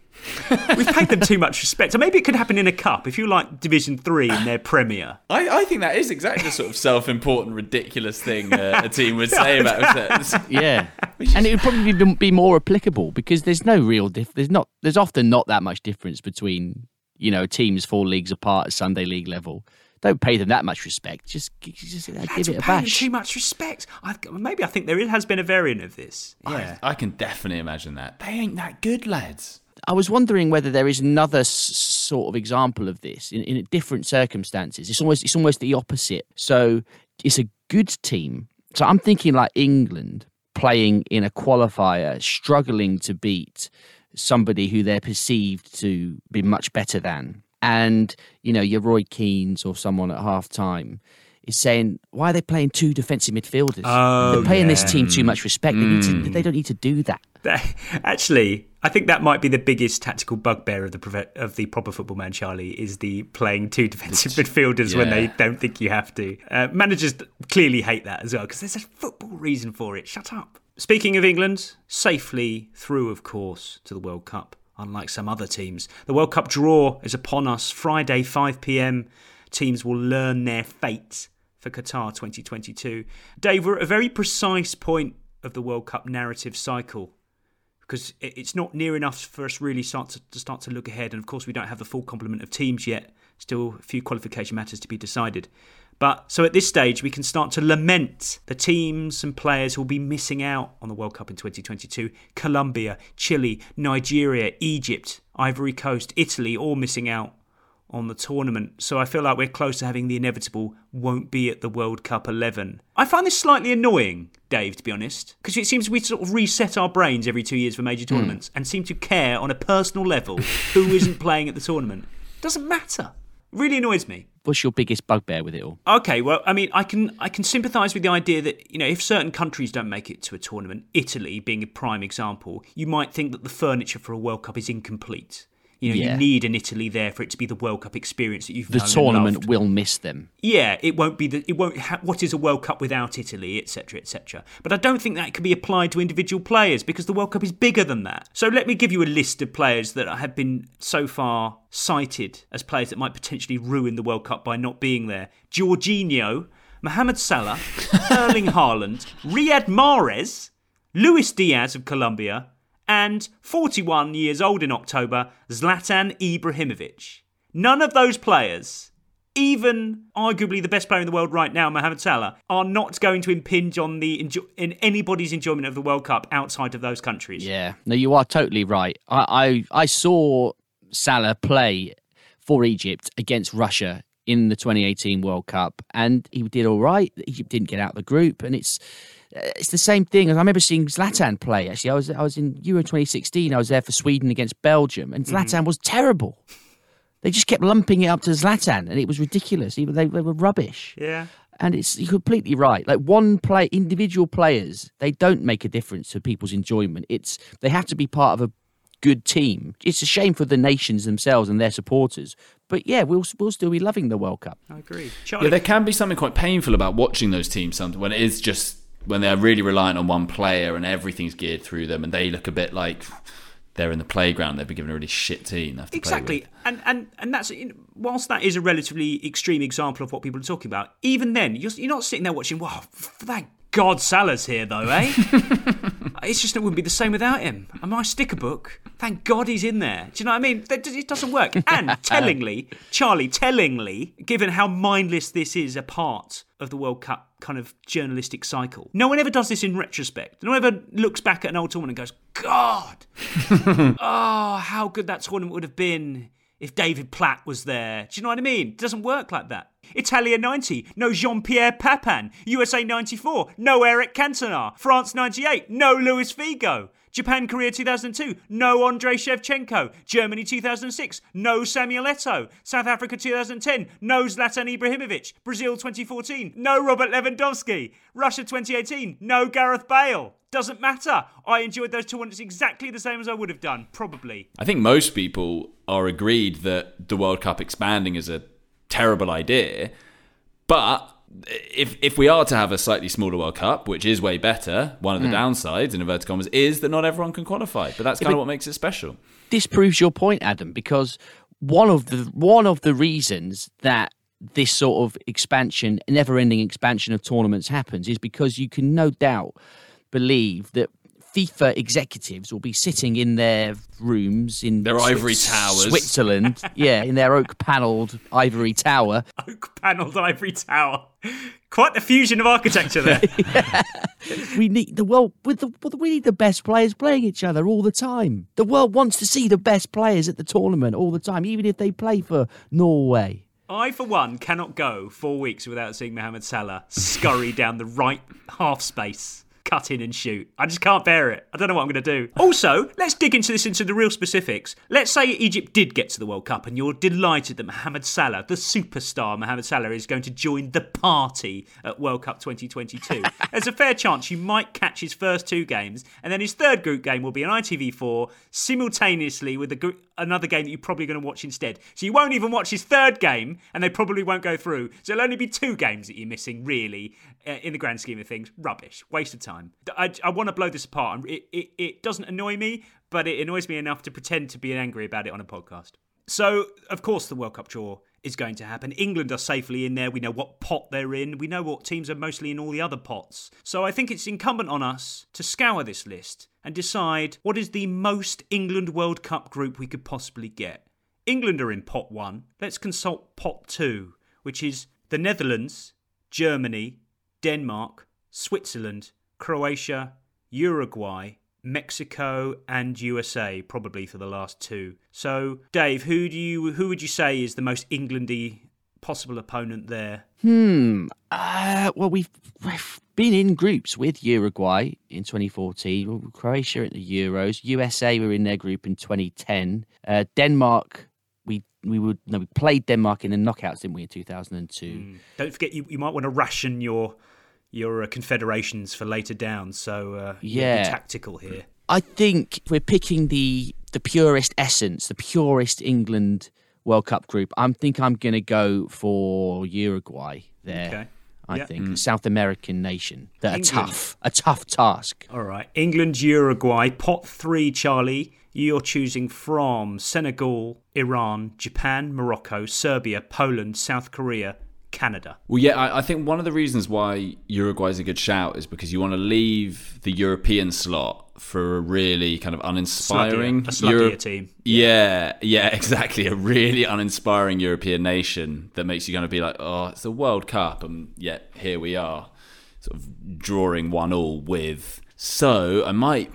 We've paid them too much respect, so maybe it could happen in a cup if you like Division Three in their Premier. I, I think that is exactly the sort of self-important, ridiculous thing uh, a team would say about themselves. yeah, and it would probably be, be more applicable because there's no real diff. There's not. There's often not that much difference between you know teams four leagues apart at Sunday league level. Don't pay them that much respect. Just, just uh, Lads give it a paying bash. too much respect. I, maybe I think there has been a variant of this. Yeah. I, I can definitely imagine that. They ain't that good, lads. I was wondering whether there is another s- sort of example of this in, in different circumstances. It's almost it's almost the opposite. So it's a good team. So I'm thinking like England playing in a qualifier, struggling to beat somebody who they're perceived to be much better than, and you know your Roy Keanes or someone at half time. Is saying why are they playing two defensive midfielders? Oh, They're paying this team too much respect. They, need to, Mm. they don't need to do. That- Actually, I think that might be the biggest tactical bugbear of the of the proper football man, Charlie, is the playing two defensive midfielders when they don't think you have to. Uh, managers clearly hate that as well because there's a football reason for it. Shut up. Speaking of England, safely through, of course, to the World Cup. Unlike some other teams, the World Cup draw is upon us. Friday, 5 p.m. Teams will learn their fate for Qatar 2022. Dave, we're at a very precise point of the World Cup narrative cycle because it's not near enough for us really start to, to start to look ahead. And of course, we don't have the full complement of teams yet. Still, a few qualification matters to be decided. But so at this stage, we can start to lament the teams and players who will be missing out on the World Cup in 2022. Colombia, Chile, Nigeria, Egypt, Ivory Coast, Italy, all missing out on the tournament. So I feel like we're close to having the inevitable won't be at the World Cup 11. I find this slightly annoying, Dave, to be honest, because it seems we sort of reset our brains every two years for major hmm. tournaments and seem to care on a personal level who isn't playing at the tournament. Doesn't matter. Really annoys me. What's your biggest bugbear with it all? Okay, well, I mean, I can I can sympathise with the idea that you know if certain countries don't make it to a tournament, Italy being a prime example, you might think that the furniture for a World Cup is incomplete. You know, Yeah. you need an Italy there for it to be the World Cup experience that you've The known and tournament will miss them. Yeah, it won't be the it won't ha- what is a World Cup without Italy, etc., etc. But I don't think that can be applied to individual players because the World Cup is bigger than that. So let me give you a list of players that have been so far cited as players that might potentially ruin the World Cup by not being there: Jorginho, Mohamed Salah, Erling Haaland, Riyad Mahrez, Luis Diaz of Colombia, and 41 years old in October, Zlatan Ibrahimovic. None of those players, even arguably the best player in the world right now, Mohamed Salah, are not going to impinge on the enjo- in anybody's enjoyment of the World Cup outside of those countries. Yeah, no, you are totally right. I, I, I saw Salah play for Egypt against Russia in the 2018 World Cup, and he did all right. Egypt didn't get out of the group, and it's Uh, it's the same thing. I remember seeing Zlatan play. Actually, I was I was in Euro 2016. I was there for Sweden against Belgium, and mm-hmm. Zlatan was terrible. They just kept lumping it up to Zlatan, and it was ridiculous. Even they, they were rubbish. Yeah. And it's you're completely right. Like one play, individual players, they don't make a difference to people's enjoyment. It's they have to be part of a good team. It's a shame for the nations themselves and their supporters. But yeah, we'll we'll still be loving the World Cup. I agree. Yeah, there can be something quite painful about watching those teams sometimes when it is just when they're really reliant on one player and everything's geared through them and they look a bit like they're in the playground. They've been given a really shit team. They have to play with. Exactly, and and and that's you know, whilst that is a relatively extreme example of what people are talking about. Even then, you're you're not sitting there watching. Wow, thank God Salah's here though, eh? it's just it wouldn't be the same without him. And my sticker book, thank God he's in there. Do you know what I mean? That, it doesn't work. And tellingly, Charlie, tellingly, given how mindless this is a part of the World Cup kind of journalistic cycle. No one ever does this in retrospect. No one ever looks back at an old tournament and goes, God, oh, how good that tournament would have been if David Platt was there. Do you know what I mean? It doesn't work like that. Italia 90, no Jean Pierre Papin. USA 94, no Eric Cantona. France 98, no Luis Figo. Japan Korea 2002, no Andrei Shevchenko. Germany 2006, no Samuel Eto'o. South Africa 2010, no Zlatan Ibrahimovic. Brazil 2014, no Robert Lewandowski. Russia 2018, no Gareth Bale. Doesn't matter. I enjoyed those tournaments exactly the same as I would have done, probably. I think most people are agreed that the World Cup expanding is a terrible idea. But if if we are to have a slightly smaller World Cup, which is way better, one of the Mm. downsides in inverted commas is that not everyone can qualify. But that's Yeah, kind of what makes it special. this proves your point, Adam, because one of the one of the reasons that this sort of expansion, never-ending expansion of tournaments happens is because you can no doubt believe that FIFA executives will be sitting in their rooms in Their Swi- ivory towers. Switzerland, yeah, in their oak-panelled ivory tower, Oak Panelled ivory tower. Quite the fusion of architecture there. we need the world with the we need the best players playing each other all the time. The world wants to see the best players at the tournament all the time, even if they play for Norway. I, for one, cannot go four weeks without seeing Mohamed Salah scurry down the right half space, cut in and shoot. I just can't bear it. I don't know what I'm going to do. Also, let's dig into this into the real specifics. Let's say Egypt did get to the World Cup and you're delighted that Mohamed Salah, the superstar Mohamed Salah, is going to join the party at World Cup 2022. There's a fair chance you might catch his first two games, and then his third group game will be on ITV4 simultaneously with the gr- another game that you're probably going to watch instead. So you won't even watch his third game, and they probably won't go through. So it'll only be two games that you're missing, really, uh, in the grand scheme of things. Rubbish, waste of time. I, I want to blow this apart. It, it, it doesn't annoy me, but it annoys me enough to pretend to be angry about it on a podcast. So, of course, the World Cup draw is going to happen. England are safely in there. We know what pot they're in. We know what teams are mostly in all the other pots. So, I think it's incumbent on us to scour this list and decide what is the most England World Cup group we could possibly get. England are in pot one. Let's consult pot two, which is the Netherlands, Germany, Denmark, Switzerland, Croatia, Uruguay, Mexico, and USA, probably for the last two. So, Dave, who do you who would you say is the most Englandy possible opponent there? Hmm. Uh, well, we've, we've been in groups with Uruguay in 2014, Croatia at the Euros, USA were in their group in 2010, uh, Denmark. We we would no, we played Denmark in the knockouts, didn't we, in 2002? Don't forget, you, you might want to ration your your uh, confederations for later down. So uh, Yeah. be tactical here. I think we're picking the the purest essence, the purest England World Cup group. I think I'm going to go for Uruguay there. Okay. I Yeah. think Mm. a South American nation that are tough, a tough task. All right. England, Uruguay, pot three, Charlie. You're choosing from Senegal, Iran, Japan, Morocco, Serbia, Poland, South Korea, Canada. Well, yeah, I, I think one of the reasons why Uruguay is a good shout is because you want to leave the European slot for a really kind of uninspiring Sluggier- sluggier Euro- team. Yeah, yeah, exactly. A really uninspiring European nation that makes you kind of be like, oh, it's the World Cup, and yet here we are, sort of drawing one all with. So I might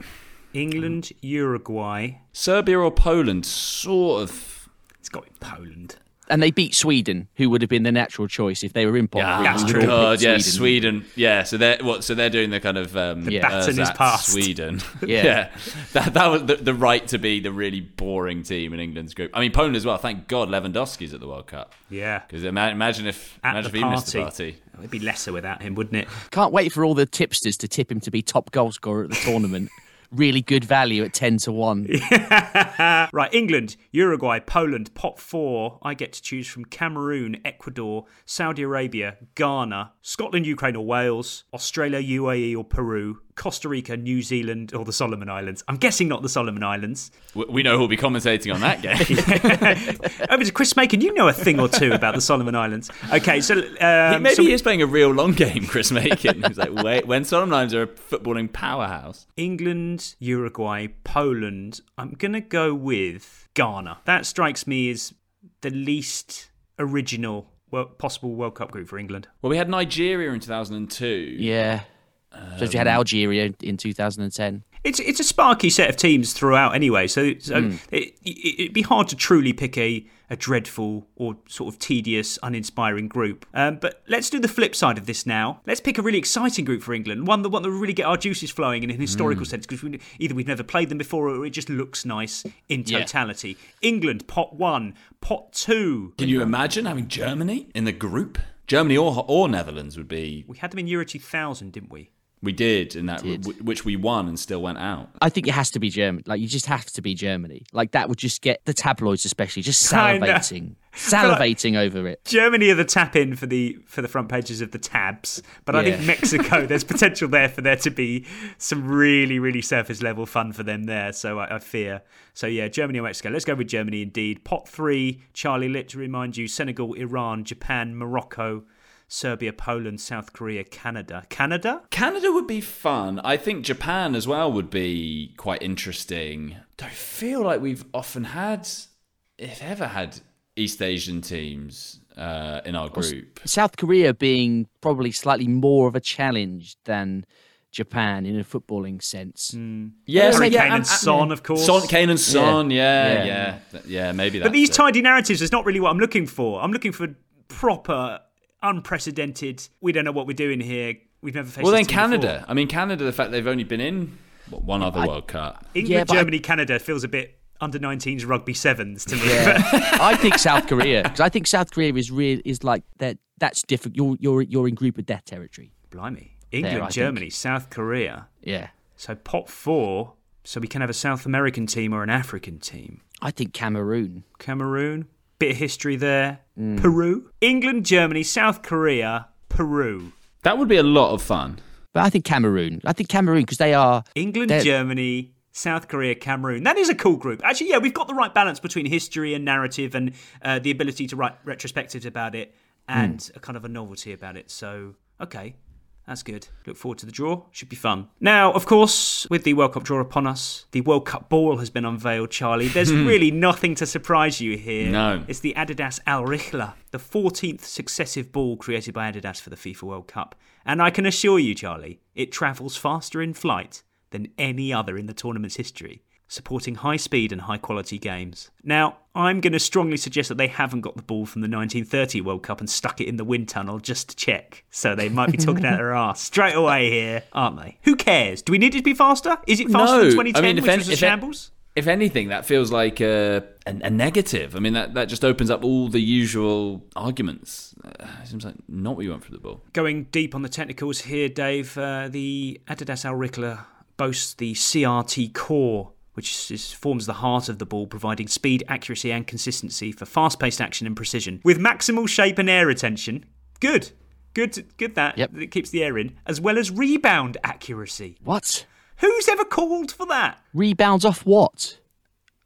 England, Uruguay. Serbia or Poland, sort of. It's got to be Poland. And they beat Sweden, who would have been the natural choice if they were in pot. Yeah, that's true. would all God, yeah, Sweden. Yeah, so they're what? So they're doing the kind of um, The baton is ersatz passed. Sweden. Yeah. that that was the, the right to be the really boring team in England's group. I mean, Poland as well. Thank God Lewandowski's at the World Cup. Yeah. because imagine if At imagine the if he missed the party. party. It'd be lesser without him, wouldn't it? Can't wait for all the tipsters to tip him to be top goal scorer at the tournament. Really good value at 10 to 1. right, England, Uruguay, Poland, pot four. I get to choose from Cameroon, Ecuador, Saudi Arabia, Ghana, Scotland, Ukraine, or Wales, Australia, UAE, or Peru, Costa Rica, New Zealand, or the Solomon Islands. I'm guessing not the Solomon Islands. We, we know who'll be commentating on that game. Over to Chris Macon. You know a thing or two about the Solomon Islands. Okay, so um, Maybe so he is playing a real long game, Chris Macon. He's like, wait, when Solomon Islands are a footballing powerhouse. England, Uruguay, Poland. I'm going to go with Ghana. That strikes me as the least original possible World Cup group for England. Well, we had Nigeria in 2002. Yeah. So you had Um, Algeria in 2010. It's it's a sparky set of teams throughout anyway, so, so Mm. it, it, it'd be hard to truly pick a, a dreadful or sort of tedious, uninspiring group. Um, but let's do the flip side of this now. Let's pick a really exciting group for England, one that one that will really get our juices flowing in an historical Mm. sense, because we, either we've never played them before or it just looks nice in Yeah. totality. England, pot one, pot two. Can you imagine having Germany in the group? Germany or or Netherlands would be. We had them in Euro 2000, didn't we? We did, in that w- which we won and still went out. I think it has to be Germany. Like you just have to be Germany. Like that would just get the tabloids, especially, just salivating, salivating over it. Germany are the tap in for the for the front pages of the tabs, but I think Mexico. there's potential there for there to be some really really surface level fun for them there. So I, I fear. So yeah, Germany or Mexico. Let's go with Germany indeed. Pot three. Charlie lit to remind you: Senegal, Iran, Japan, Morocco. Serbia, Poland, South Korea, Canada. Canada? Canada would be fun. I think Japan as well would be quite interesting. I feel like we've often had, if ever had, East Asian teams uh, in our group. South Korea being probably slightly more of a challenge than Japan in a footballing sense. Yes, Harry yeah, Kane and- and Son, of course. Son, Kane and Son, yeah, Yeah. yeah, yeah, yeah, maybe that. But these tidy narratives is not really what I'm looking for. I'm looking for proper, unprecedented. We don't know what we're doing here. We've never faced. well, then Canada. before. I mean, Canada. The fact they've only been in what, one other I- World Cup. England, Yeah, but I- Germany, Canada feels a bit under 19s rugby sevens to me. I think South Korea because I think South Korea is real is like that. That's different. You're you're you're in group of death territory. Blimey. England, I Germany, South Korea. Yeah, So pot four. So we can have a South American team or an African team. I think Cameroon. Cameroon. Bit of history there. Mm. Peru. England, Germany, South Korea, Peru. That would be a lot of fun. But I think Cameroon. I think Cameroon because they are England, they're- Germany, South Korea, Cameroon. That is a cool group. Actually, yeah, we've got the right balance between history and narrative and uh, the ability to write retrospectives about it and Hmm. a kind of a novelty about it. So, okay. That's good. Look forward to the draw. Should be fun. Now, of course, with the World Cup draw upon us, the World Cup ball has been unveiled, Charlie. There's really nothing to surprise you here. No. It's the Adidas Al Rihla, the 14th successive ball created by Adidas for the FIFA World Cup. And I can assure you, Charlie, it travels faster in flight than any other in the tournament's history, supporting high speed and high quality games. Now, I'm going to strongly suggest that they haven't got the ball from the 1930 World Cup and stuck it in the wind tunnel just to check. So they might be talking out their arse straight away here, aren't they? Who cares? Do we need it to be faster? Is it faster no, than 2010, I mean, if, which any- was a if, shambles? if anything, that feels like a, a, a negative. I mean, that, that just opens up all the usual arguments. Uh, seems like not what you want for the ball. Going deep on the technicals here, Dave, uh, the Adidas Al Rihla boasts the CTR core, which is, forms the heart of the ball, providing speed, accuracy, and consistency for fast paced action and precision. With maximal shape and air retention. Good. Good, good that. Yep. It keeps the air in, as well as rebound accuracy. What Who's ever called for that? rebounds off what?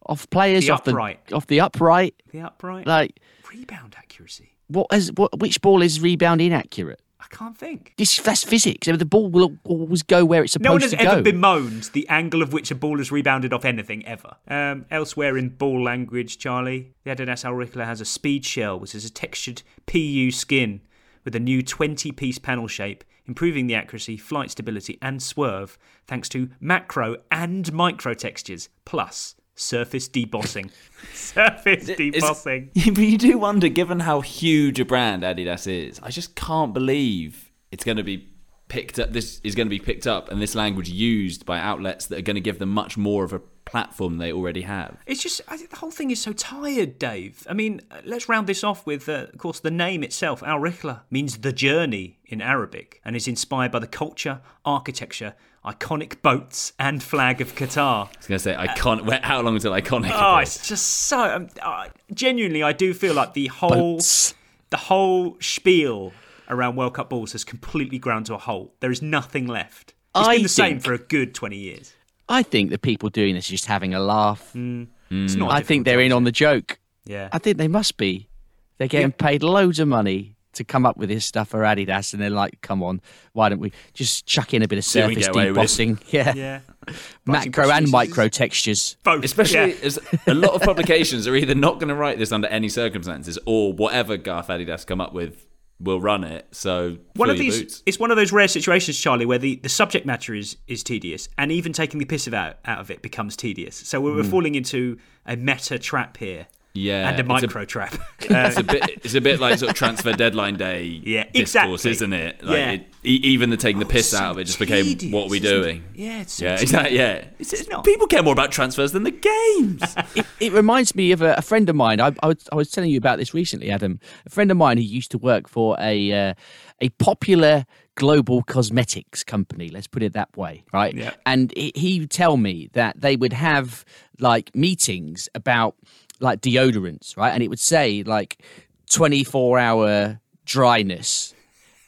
Off players The off upright. the off the upright. The upright Like rebound accuracy. what is what? Which ball is rebound inaccurate? I can't think. This that's physics. The ball will always go where it's supposed to go. No one has ever go. bemoaned the angle of which a ball has rebounded off anything ever. Um, elsewhere in ball language, Charlie, the Adidas Al has a speed shell, which is a textured PU skin with a new 20-piece panel shape, improving the accuracy, flight stability, and swerve thanks to macro and micro textures, plus surface debossing. surface debossing. but you do wonder, given how huge a brand Adidas is, I just can't believe it's going to be picked up. This is going to be picked up, and this language used by outlets that are going to give them much more of a platform they already have. It's just I think the whole thing is so tired, Dave. I mean, uh, let's round this off with, uh, of course, the name itself. Al Rihla means the journey in Arabic and is inspired by the culture, architecture, iconic boats, and flag of Qatar. I was going to say iconic. wait, how long until iconic? Oh, it it's just so. Um, uh, genuinely, I do feel like the whole, the whole spiel around World Cup balls has completely ground to a halt. There is nothing left. It's I been the same for a good twenty years. I think the people doing this are just having a laugh. It's not. I think they're in on the joke. Yeah. I think they must be. They're getting paid loads of money to come up with this stuff for Adidas, and they're like, "Come on, why don't we just chuck in a bit of See surface get away with." debossing?" Yeah. Yeah. Macro and micro textures. Both. Especially yeah. as a lot of publications are either not going to write this under any circumstances or whatever Garth Adidas come up with will run it. So one of these boots. it's one of those rare situations charlie where the, the subject matter is is tedious and even taking the piss out, out of it becomes tedious so we're, we're Mm. falling into a meta trap here Yeah, and a it's a- micro trap it's a bit. It's a bit like sort of transfer deadline day. Yeah, discourse, exactly. isn't it? Like Yeah. it, e- even the taking the piss out of it just became tedious, what are we isn't it? doing? Yeah, it's so yeah, exactly. Yeah, it's, it's- people care more about transfers than the games. it, it reminds me of a, a friend of mine. I, I, was, I was telling you about this recently, Adam. A friend of mine who used to work for a uh, a popular global cosmetics company. Let's put it that way, right? Yeah. And he, he would tell me that they would have like meetings about like deodorants, right? And it would say like twenty four hour dryness.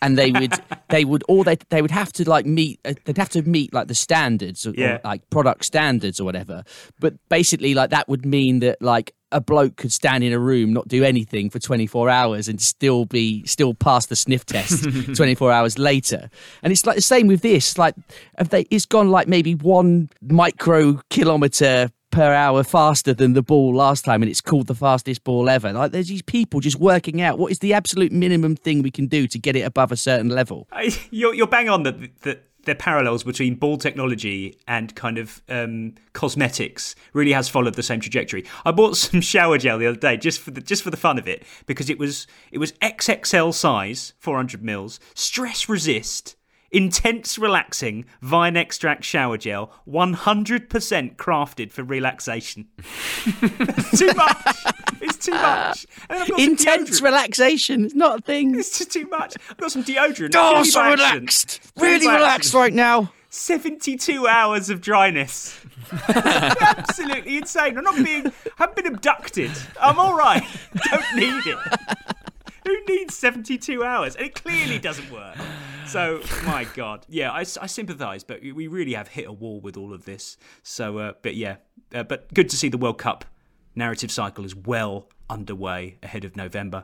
And they would, they would, all they they would have to like meet, uh, they'd have to meet like the standards, or, Yeah. like product standards or whatever. But basically, like that would mean that like a bloke could stand in a room, not do anything for 24 hours, and still be still pass the sniff test 24 hours later. And it's like the same with this. Like, if they, it's gone like maybe one micro kilometer per hour faster than the ball last time, and it's called the fastest ball ever. Like, there's these people just working out what is the absolute minimum thing we can do to get it above a certain level. I, you're, you're bang on that that the parallels between ball technology and kind of um, cosmetics really has followed the same trajectory. I bought some shower gel the other day just for the just for the fun of it because it was it was XXL size, 400 mils, stress resist. Intense relaxing vine extract shower gel, 100% crafted for relaxation. too much. It's too much. And then I've got some Intense relaxation. It's not a thing. It's just too much. I've got some deodorant. Oh, so relaxed. Really by relaxed right now. 72 hours of dryness. Absolutely insane. I'm not being, I haven't been abducted. I'm all right. Don't need it. Who needs 72 hours? And it clearly doesn't work. So, my God. Yeah, I, I sympathise, but we really have hit a wall with all of this. So, uh, but yeah, uh, but good to see the World Cup narrative cycle is well underway ahead of November.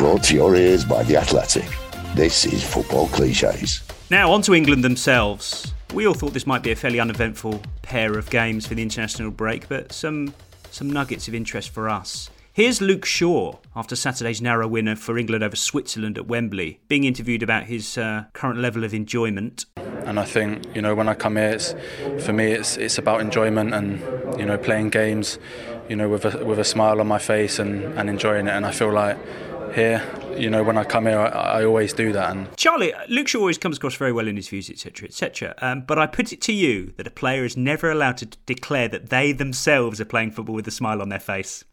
Brought to your ears by The Athletic. This is Football Cliches. Now, on to England themselves. We all thought this might be a fairly uneventful pair of games for the international break, but some some nuggets of interest for us. Here's Luke Shaw after Saturday's narrow winner for England over Switzerland at Wembley, being interviewed about his uh, current level of enjoyment. and I think you know when I come here, it's for me it's it's about enjoyment and you know playing games, you know with a with a smile on my face and, and enjoying it. And I feel like here, you know, when I come here, I, I always do that. And Charlie, Luke Shaw always comes across very well in his views, etc., etc. Um, but I put it to you that a player is never allowed to declare that they themselves are playing football with a smile on their face.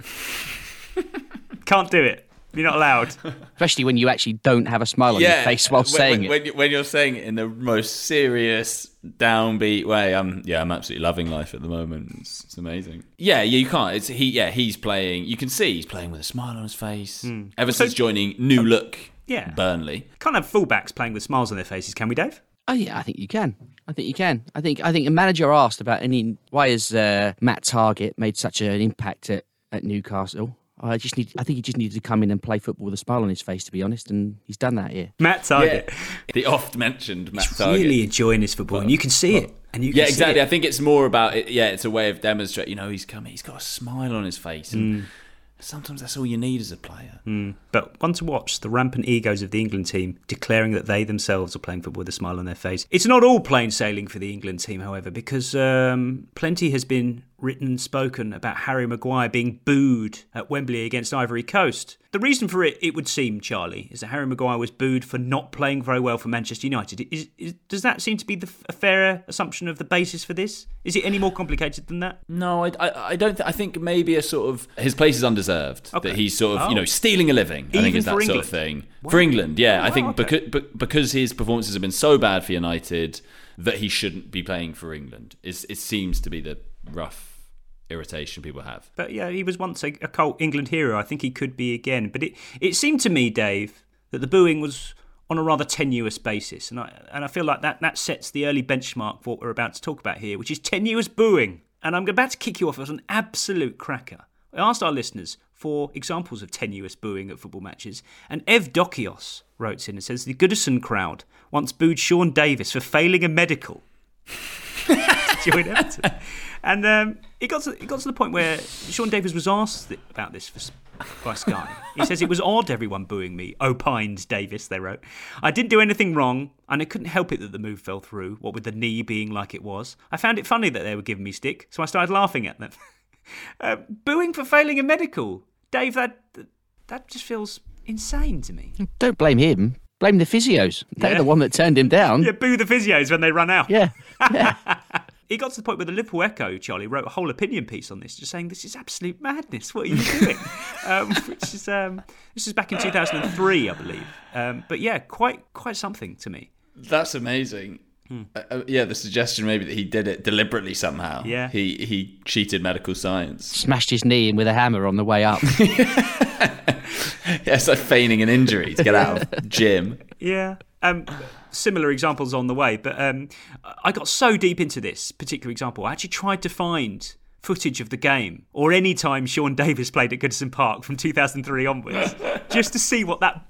Can't do it. You're not allowed. Especially when you actually don't have a smile on your face while when, saying when, it. When, you- when you're saying it in the most serious, downbeat way, I'm yeah, I'm absolutely loving life at the moment. It's, it's amazing. Yeah, yeah, you can't. It's he. Yeah, he's playing. You can see he's playing with a smile on his face ever So- since joining New Look. Yeah. Burnley. Can't have fullbacks playing with smiles on their faces, can we, Dave? Oh yeah, I think you can. I think you can. I think I think a manager asked about any why has uh, Matt Targett made such an impact at, at Newcastle. I just need. I think he just needed to come in and play football with a smile on his face, to be honest, and he's done that here. Matt Targett. The oft mentioned Matt He's Targett. really enjoying his football, and you can see it. And you can yeah, see exactly. it. I think it's more about it. Yeah, it's a way of demonstrating. You know, he's coming. He's got a smile on his face, and sometimes that's all you need as a player. Mm. But one to watch the rampant egos of the England team declaring that they themselves are playing football with a smile on their face. It's not all plain sailing for the England team, however, because um, plenty has been written and spoken about Harry Maguire being booed at Wembley against Ivory Coast. The reason for it, it would seem, Charlie, is that Harry Maguire was booed for not playing very well for Manchester United. Is, is, does that seem to be the, a fairer assumption of the basis for this? Is it any more complicated than that? No, I, I, I don't. Th- I think maybe a sort of his place is undeserved. Okay. That he's sort of Oh. you know stealing a living. I think Even is that for sort England? of thing Wow. for England. Yeah, I Wow, think okay. because because his performances have been so bad for United that he shouldn't be playing for England. Is it seems to be the rough irritation people have. But yeah, he was once a, a cult England hero. I think he could be again. But it, it seemed to me, Dave, that the booing was on a rather tenuous basis. And I, and I feel like that, that sets the early benchmark for what we're about to talk about here, which is tenuous booing. And I'm about to kick you off as an absolute cracker. I asked our listeners for examples of tenuous booing at football matches, and Ev Dokios wrote in and says the Goodison crowd once booed Sean Davis for failing a medical. join Everton. And um, it got to it got to the point where Sean Davis was asked th- about this for, by Sky. He says it was odd everyone booing me. Opined Davis, they wrote. I didn't do anything wrong, and I couldn't help it that the move fell through. What with the knee being like it was, I found it funny that they were giving me stick, so I started laughing at them. uh, booing for failing a medical, Dave. That that just feels insane to me. Don't blame him. Blame the physios. They're Yeah. the one that turned him down. Yeah, boo the physios when they run out. Yeah. It got to the point where the Liverpool Echo, Charlie, wrote a whole opinion piece on this, just saying this is absolute madness. What are you doing? um, which is um, this is back in 2003, I believe. Um, but yeah, quite quite something to me. That's amazing. Hmm. Uh, uh, yeah, the suggestion maybe that he did it deliberately somehow. Yeah. he he cheated medical science. Smashed his knee in with a hammer on the way up. yeah, it's like feigning an injury to get out of gym. Yeah. Um, similar examples on the way, but um, I got so deep into this particular example, I actually tried to find footage of the game or any time Sean Davis played at Goodison Park from 2003 onwards, just to see what that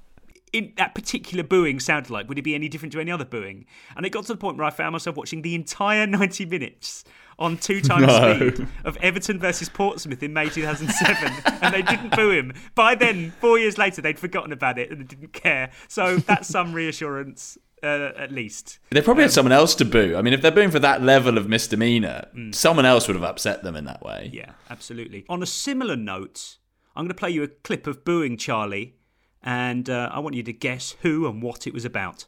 in that particular booing sounded like. Would it be any different to any other booing? And it got to the point where I found myself watching the entire 90 minutes on two times No. speed of Everton versus Portsmouth in May 2007, and they didn't boo him. By then, four years later, they'd forgotten about it and they didn't care. So that's some reassurance, uh, at least. They probably had someone else to boo. I mean, if they're booing for that level of misdemeanor, Mm. someone else would have upset them in that way. Yeah, absolutely. On a similar note, I'm going to play you a clip of booing Charlie, and uh, I want you to guess who and what it was about.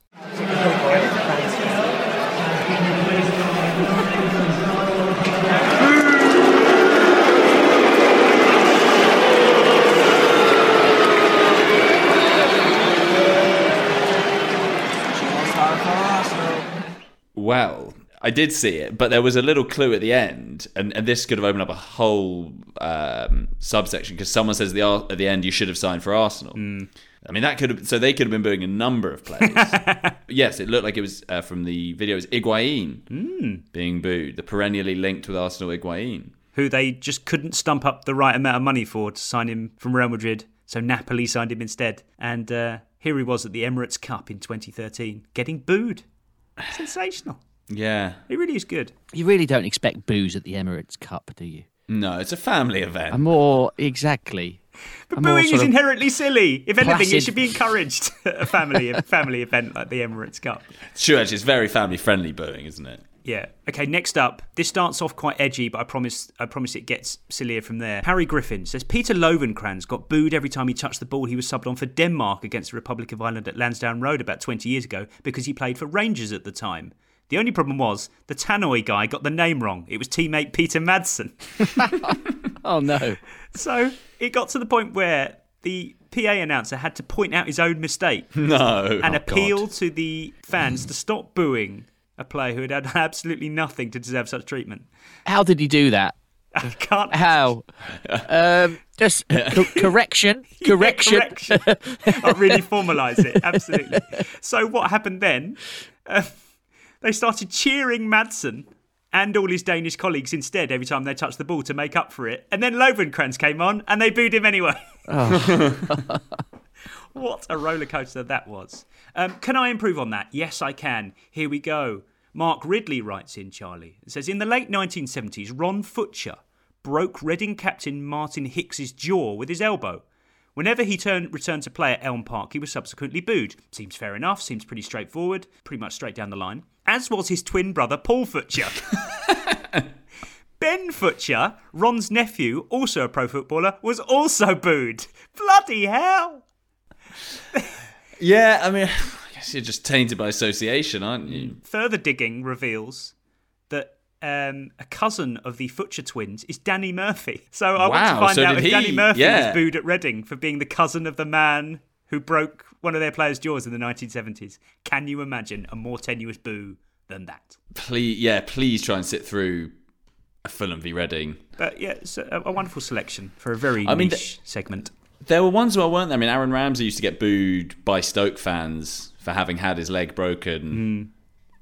Well, I did see it, but there was a little clue at the end, and, and this could have opened up a whole um, subsection because someone says the, at the end you should have signed for Arsenal. I mean, that could have so they could have been booing a number of players. yes, it looked like it was uh, from the video. It was Higuain being booed, the perennially linked with Arsenal Higuain. Who they just couldn't stump up the right amount of money for to sign him from Real Madrid, so Napoli signed him instead. And uh, here he was at the Emirates Cup in 2013, getting booed. Sensational. Yeah, It really is good. You really don't expect booze at the Emirates Cup, do you? no, it's a family event. A more exactly. But booing is inherently silly. If anything, it should be encouraged at a family a family event like the Emirates Cup. It's true, actually, it's very family friendly booing, isn't it? Yeah. Okay. Next up, this starts off quite edgy, but I promise, I promise it gets sillier from there. Harry Griffin says Peter Lovenkrands got booed every time he touched the ball. He was subbed on for Denmark against the Republic of Ireland at Lansdowne Road about 20 years ago because he played for Rangers at the time. The only problem was the Tannoy guy got the name wrong. It was teammate Peter Madsen. Oh no. So it got to the point where the PA announcer had to point out his own mistake. No. And Oh, appeal God. to the fans to stop booing a player who had done absolutely nothing to deserve such treatment. How did he do that? I can't. How? um, just co- correction. Correction. Yeah, correction. like really formalise it. Absolutely. So what happened then? Uh, they started cheering Madsen and all his Danish colleagues instead every time they touched the ball to make up for it. And then Lovenkrands came on and they booed him anyway. what a roller coaster that was. Um, can I improve on that? Yes, I can. Here we go. Mark Ridley writes in, Charlie. It says In the late 1970s, Ron Futcher broke Reading captain Martin Hicks's jaw with his elbow. Whenever he turned, returned to play at Elm Park, he was subsequently booed. Seems fair enough, seems pretty straightforward, pretty much straight down the line. As was his twin brother, Paul Futcher. Ben Futcher, Ron's nephew, also a pro footballer, was also booed. Bloody hell! Yeah, I mean, you're just tainted by association, aren't you? Further digging reveals that um, a cousin of the Futcher twins is Danny Murphy. So I want to find so out if he- Danny Murphy yeah. was booed at Reading for being the cousin of the man who broke one of their players' jaws in the 1970s. Can you imagine a more tenuous boo than that? Please, yeah, please try and sit through a Fulham v Reading. But yeah, it's a, a wonderful selection for a very I mean, niche segment. There were ones where weren't there? I mean, Aaron Ramsey used to get booed by Stoke fans for having had his leg broken hmm.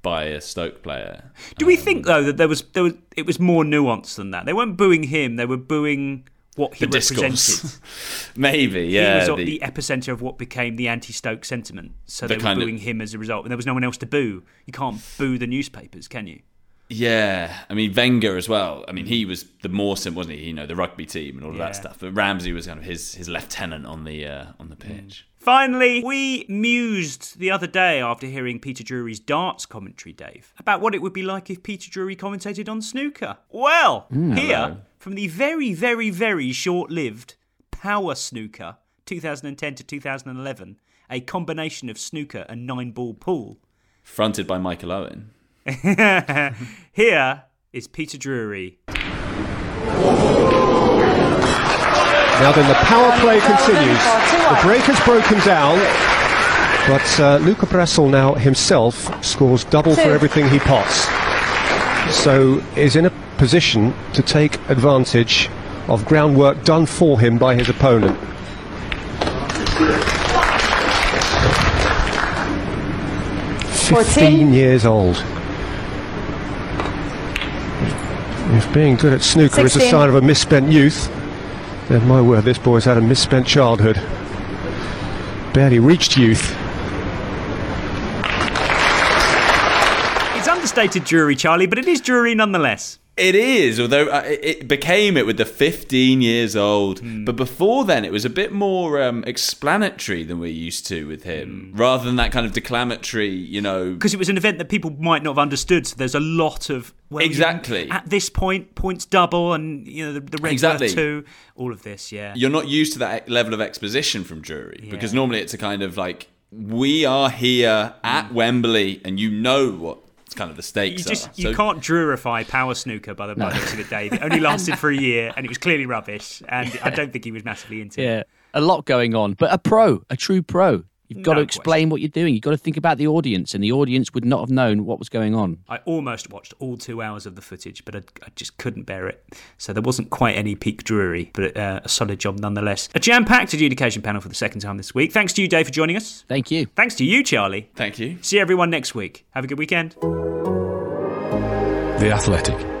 by a Stoke player. Do we um, think though that there was there was it was more nuanced than that? They weren't booing him; they were booing what he The represented. Maybe, yeah. he was the- the, epicenter of what became the anti-Stoke sentiment. So The they were kind of- booing him as a result, and there was no one else to boo. You can't boo the newspapers, can you? Yeah, I mean Wenger as well. I mean he was the Mawson, wasn't he? You know the rugby team and all of Yeah. that stuff. But Ramsey was kind of his his lieutenant on the uh, on the hmm. pitch. Finally, we mused the other day after hearing Peter Drury's darts commentary, Dave, about what it would be like if Peter Drury commentated on snooker. Well, Mm, here, hello. from the very, very, very short lived Power Snooker 2010 to 2011, a combination of snooker and nine ball pool. Fronted by Michael Owen. here is Peter Drury. Now then, the power play continues. The break has broken down, but uh, Luca Brecel now himself scores double for everything he pots. So is in a position to take advantage of groundwork done for him by his opponent. Fifteen years old. If being good at snooker is a sign of a misspent youth, then my word, this boy's had a misspent childhood. Barely reached youth. It's understated Drury, Charlie, but it is Drury nonetheless. It is, although uh, it became it with the 15 years old. Hmm. But before then, it was a bit more um, explanatory than we're used to with him, rather than that kind of declamatory, you know. Because it was an event that people might not have understood, so there's a lot of well, you- Exactly. at this point, points double, and you know the, the red Exactly. two, all of this, yeah. You're not used to that level of exposition from Drury because normally it's a kind of like, we are here at Wembley and you know what kind of the You stakes just are. you So- can't Drurify power snooker by the by the looks of it, Dave. It only lasted for a year, and it was clearly rubbish. And I don't think he was massively into it. Yeah, a lot going on, but a pro, a true pro. You've got No to explain what you're doing. You've got to think about the audience, and the audience would not have known what was going on. I almost watched all two hours of the footage, but I, I just couldn't bear it. So there wasn't quite any peak Drury, but uh, a solid job nonetheless. A jam-packed adjudication panel for the second time this week. Thanks to you, Dave, for joining us. Thank you. Thanks to you, Charlie. Thank you. See everyone next week. Have a good weekend. The Athletic.